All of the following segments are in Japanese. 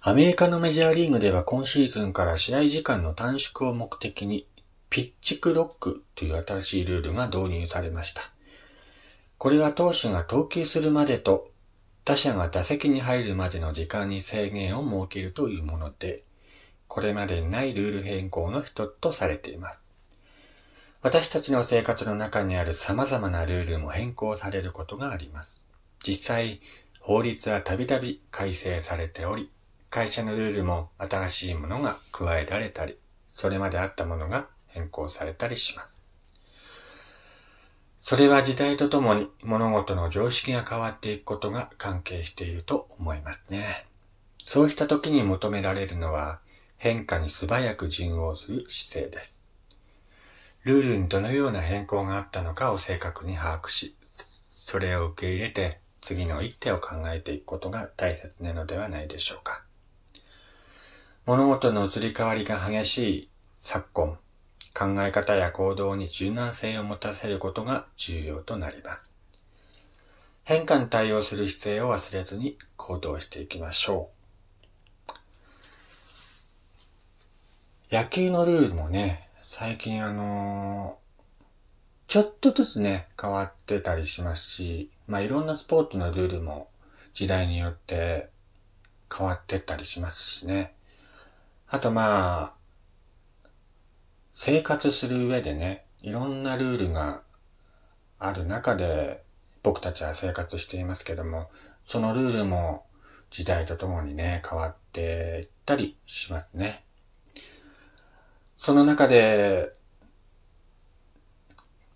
アメリカのメジャーリーグでは今シーズンから試合時間の短縮を目的に、ピッチクロックという新しいルールが導入されました。これは投手が投球するまでと打者が打席に入るまでの時間に制限を設けるというもので、これまでにないルール変更の一つとされています。私たちの生活の中にある様々なルールも変更されることがあります。実際、法律はたびたび改正されており、会社のルールも新しいものが加えられたり、それまであったものが変更されたりします。それは時代とともに物事の常識が変わっていくことが関係していると思いますね。そうした時に求められるのは変化に素早く順応する姿勢です。ルールにどのような変更があったのかを正確に把握し、それを受け入れて次の一手を考えていくことが大切なのではないでしょうか。物事の移り変わりが激しい昨今、考え方や行動に柔軟性を持たせることが重要となります。変化に対応する姿勢を忘れずに行動していきましょう。野球のルールもね、最近あのー、ちょっとずつね、変わってたりしますし、まあいろんなスポーツのルールも時代によって変わってったりしますしね。あとまあ、生活する上でね、いろんなルールがある中で僕たちは生活していますけども、そのルールも時代とともにね、変わっていったりしますね。その中で、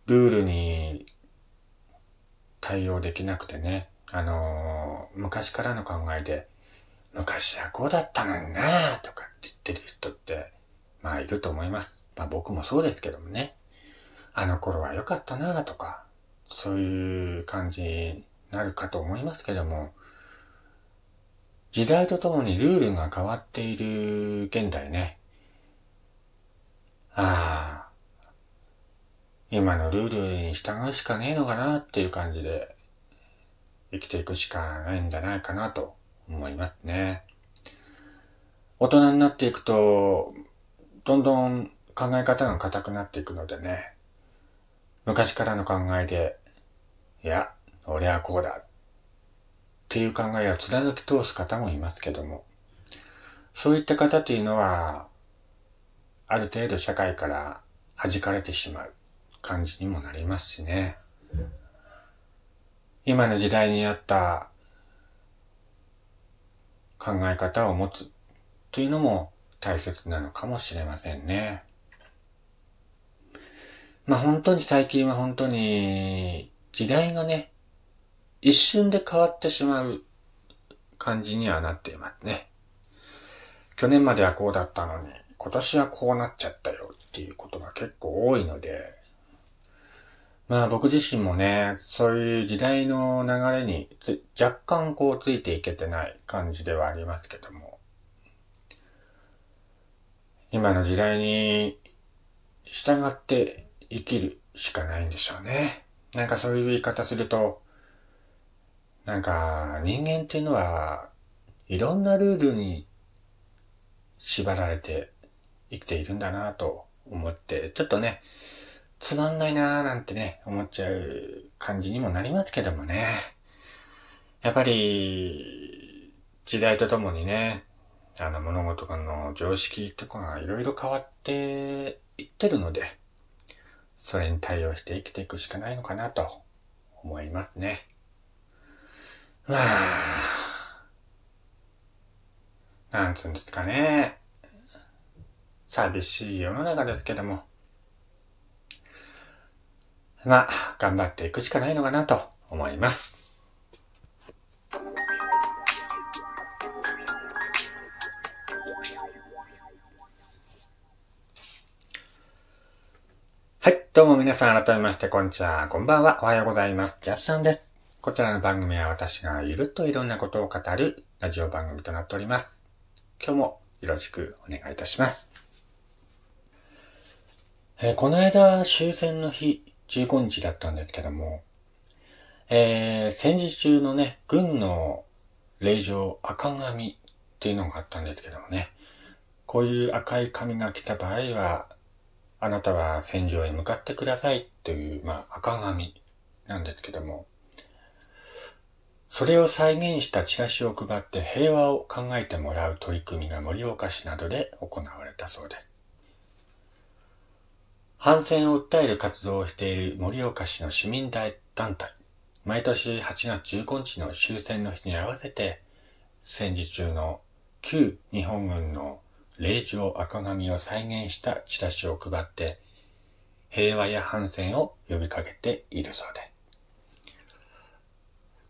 ルールに対応できなくてね、あの、昔からの考えで、昔はこうだったのになとかって言ってる人って、まあいると思います。まあ僕もそうですけどもね。あの頃は良かったなとか、そういう感じになるかと思いますけども、時代とともにルールが変わっている現代ね。ああ、今のルールに従うしかねえのかなっていう感じで生きていくしかないんじゃないかなと思いますね。大人になっていくと、どんどん考え方が硬くなっていくのでね、昔からの考えで、いや、俺はこうだっていう考えを貫き通す方もいますけども、そういった方っていうのは、ある程度社会から弾かれてしまう感じにもなりますしね。今の時代にあった考え方を持つというのも大切なのかもしれませんね。まあ本当に最近は本当に時代がね、一瞬で変わってしまう感じにはなっていますね。去年まではこうだったのに、今年はこうなっちゃったよっていうことが結構多いので、まあ僕自身もね、そういう時代の流れに若干こうついていけてない感じではありますけども、今の時代に従って生きるしかないんでしょうね。なんかそういう言い方すると、なんか人間っていうのはいろんなルールに縛られて生きているんだなと思って、ちょっとね、つまんないなーなんてね、思っちゃう感じにもなりますけどもね。やっぱり、時代とともにね、あの物事の常識とかがいろいろ変わっていってるので、それに対応して生きていくしかないのかなと思いますね。まあ、なんつうんですかね。寂しい世の中ですけども、まあ、頑張っていくしかないのかなと思います。はい。どうも皆さん改めまして、こんにちは。こんばんは。おはようございます。ジャスさんです。こちらの番組は私がゆるっといろんなことを語るラジオ番組となっております。今日もよろしくお願いいたします。えー、この間終戦の日15日だったんですけども、えー、戦時中のね、軍の令状赤紙っていうのがあったんですけどもね。こういう赤い紙が来た場合は、あなたは戦場へ向かってくださいという、まあ、赤紙なんですけども、それを再現したチラシを配って平和を考えてもらう取り組みが盛岡市などで行われたそうです。反戦を訴える活動をしている盛岡市の市民団体、毎年8月15日の終戦の日に合わせて、戦時中の旧日本軍の霊場赤紙を再現したチラシを配って、平和や反戦を呼びかけているそうです。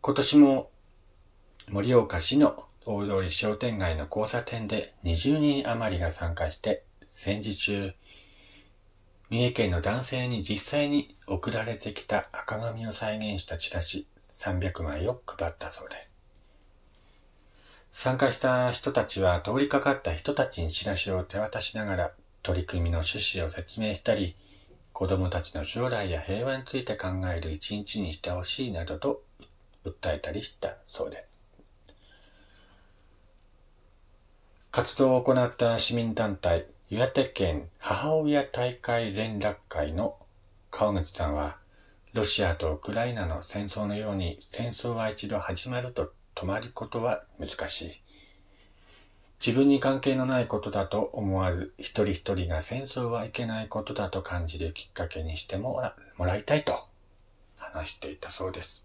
今年も盛岡市の大通り商店街の交差点で20人余りが参加して戦時中、三重県の男性に実際に送られてきた赤紙を再現したチラシ300枚を配ったそうです。参加した人たちは通りかかった人たちにチラシを手渡しながら取り組みの趣旨を説明したり、子供たちの将来や平和について考える一日にしてほしいなどと訴えたりしたそうです。活動を行った市民団体、岩手県母親大会連絡会の川口さんは、ロシアとウクライナの戦争のように戦争は一度始まると止まることは難しい。自分に関係のないことだと思わず、一人一人が戦争はいけないことだと感じるきっかけにしてもらいたいと話していたそうです。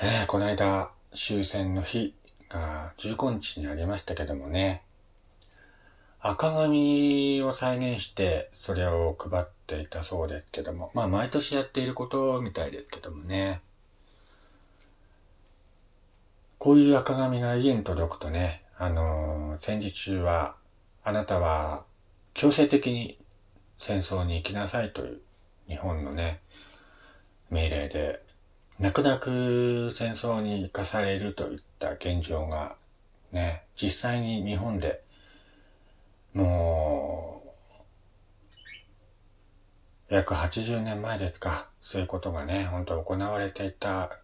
えー、この間、終戦の日が15日にありましたけどもね、赤紙を再現してそれを配っていたそうですけども、まあ毎年やっていることみたいですけどもね、こういう赤紙が家に届くとね、あのー、戦時中は、あなたは強制的に戦争に行きなさいという日本のね、命令で、泣く泣く戦争に行かされるといった現状がね、実際に日本でもう、約80年前ですか、そういうことがね、本当行われていた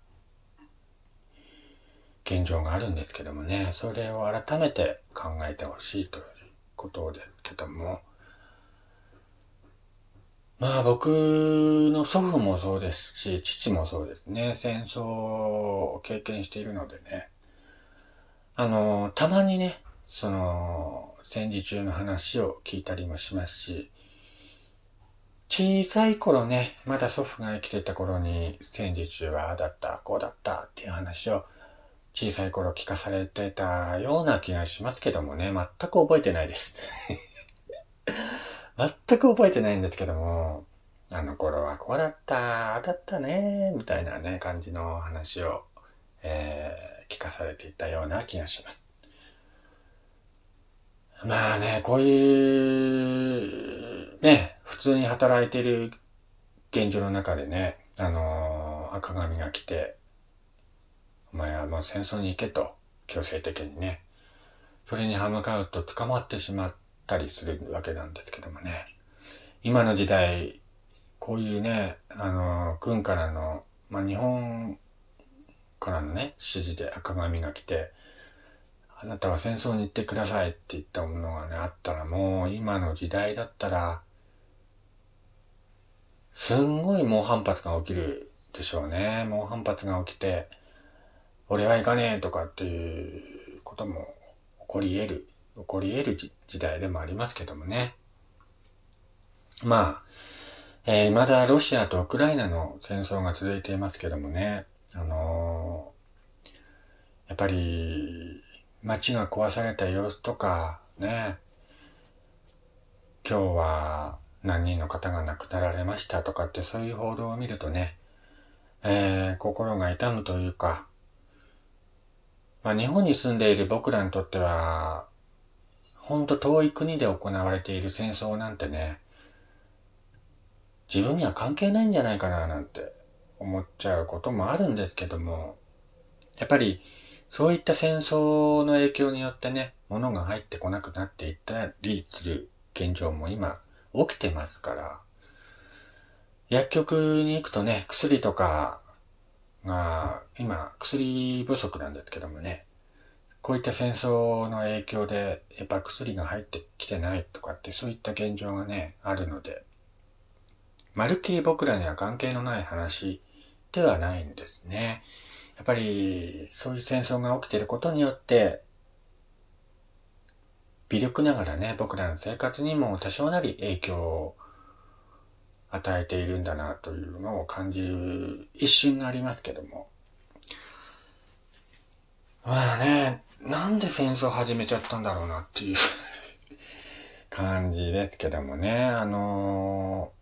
現状があるんですけどもね、それを改めて考えてほしいということですけども、まあ僕の祖父もそうですし、父もそうですね、戦争を経験しているのでね、あの、たまにね、その、戦時中の話を聞いたりもしますし、小さい頃ね、まだ祖父が生きてた頃に戦時中はああだった、こうだったっていう話を小さい頃聞かされてたような気がしますけどもね、全く覚えてないです。全く覚えてないんですけども、あの頃はこうだった、あだったね、みたいなね、感じの話を、えー、聞かされていたような気がします。まあね、こういう、ね、普通に働いている現状の中でね、あのー、赤髪が来て、お前はもう戦争に行けと、強制的にね。それに歯向かうと捕まってしまったりするわけなんですけどもね。今の時代、こういうね、あの、軍からの、まあ、日本からのね、指示で赤紙が来て、あなたは戦争に行ってくださいって言ったものがね、あったらもう今の時代だったら、すんごい猛反発が起きるでしょうね。猛反発が起きて、俺は行かねえとかっていうことも起こり得る、起こり得る時代でもありますけどもね。まあ、えー、まだロシアとウクライナの戦争が続いていますけどもね、あのー、やっぱり街が壊された様子とかね、今日は何人の方が亡くなられましたとかってそういう報道を見るとね、えー、心が痛むというか、まあ、日本に住んでいる僕らにとっては、ほんと遠い国で行われている戦争なんてね、自分には関係ないんじゃないかななんて思っちゃうこともあるんですけども、やっぱりそういった戦争の影響によってね、物が入ってこなくなっていったりする現状も今起きてますから、薬局に行くとね、薬とかが、今、薬不足なんですけどもね、こういった戦争の影響で、やっぱ薬が入ってきてないとかって、そういった現状がね、あるので、まるっきり僕らには関係のない話ではないんですね。やっぱり、そういう戦争が起きていることによって、微力ながらね、僕らの生活にも多少なり影響を与えているんだなというのを感じる一瞬がありますけども。まあね、なんで戦争始めちゃったんだろうなっていう。感じですけどもね、あの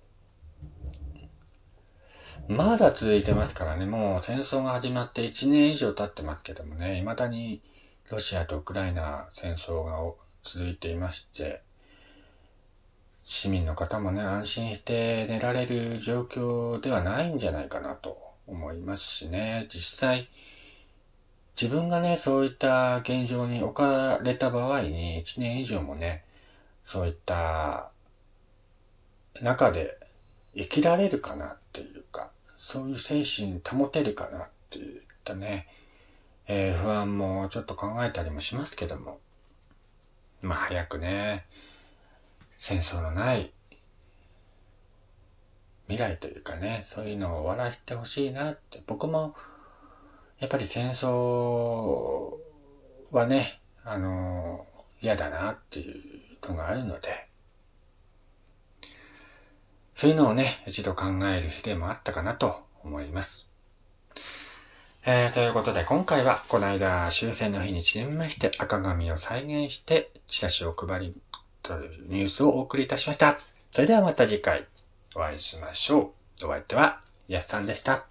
ー、まだ続いてますからね、もう戦争が始まって1年以上経ってますけどもね、未だにロシアとウクライナ戦争が続いていまして、市民の方もね、安心して寝られる状況ではないんじゃないかなと思いますしね、実際、自分がね、そういった現状に置かれた場合に、1年以上もね、そういった中で生きられるかなっていうか、そういう精神保てるかなっていったね、えー、不安もちょっと考えたりもしますけども、まあ早くね、戦争のない未来というかね、そういうのを終わらせてほしいなって、僕も、やっぱり戦争はね、あの、嫌だなっていうのがあるので、そういうのをね、一度考える日でもあったかなと思います。えー、ということで、今回は、この間、終戦の日にちなみまして、赤紙を再現して、チラシを配り、というニュースをお送りいたしました。それではまた次回、お会いしましょう。お相手は、やすさんでした。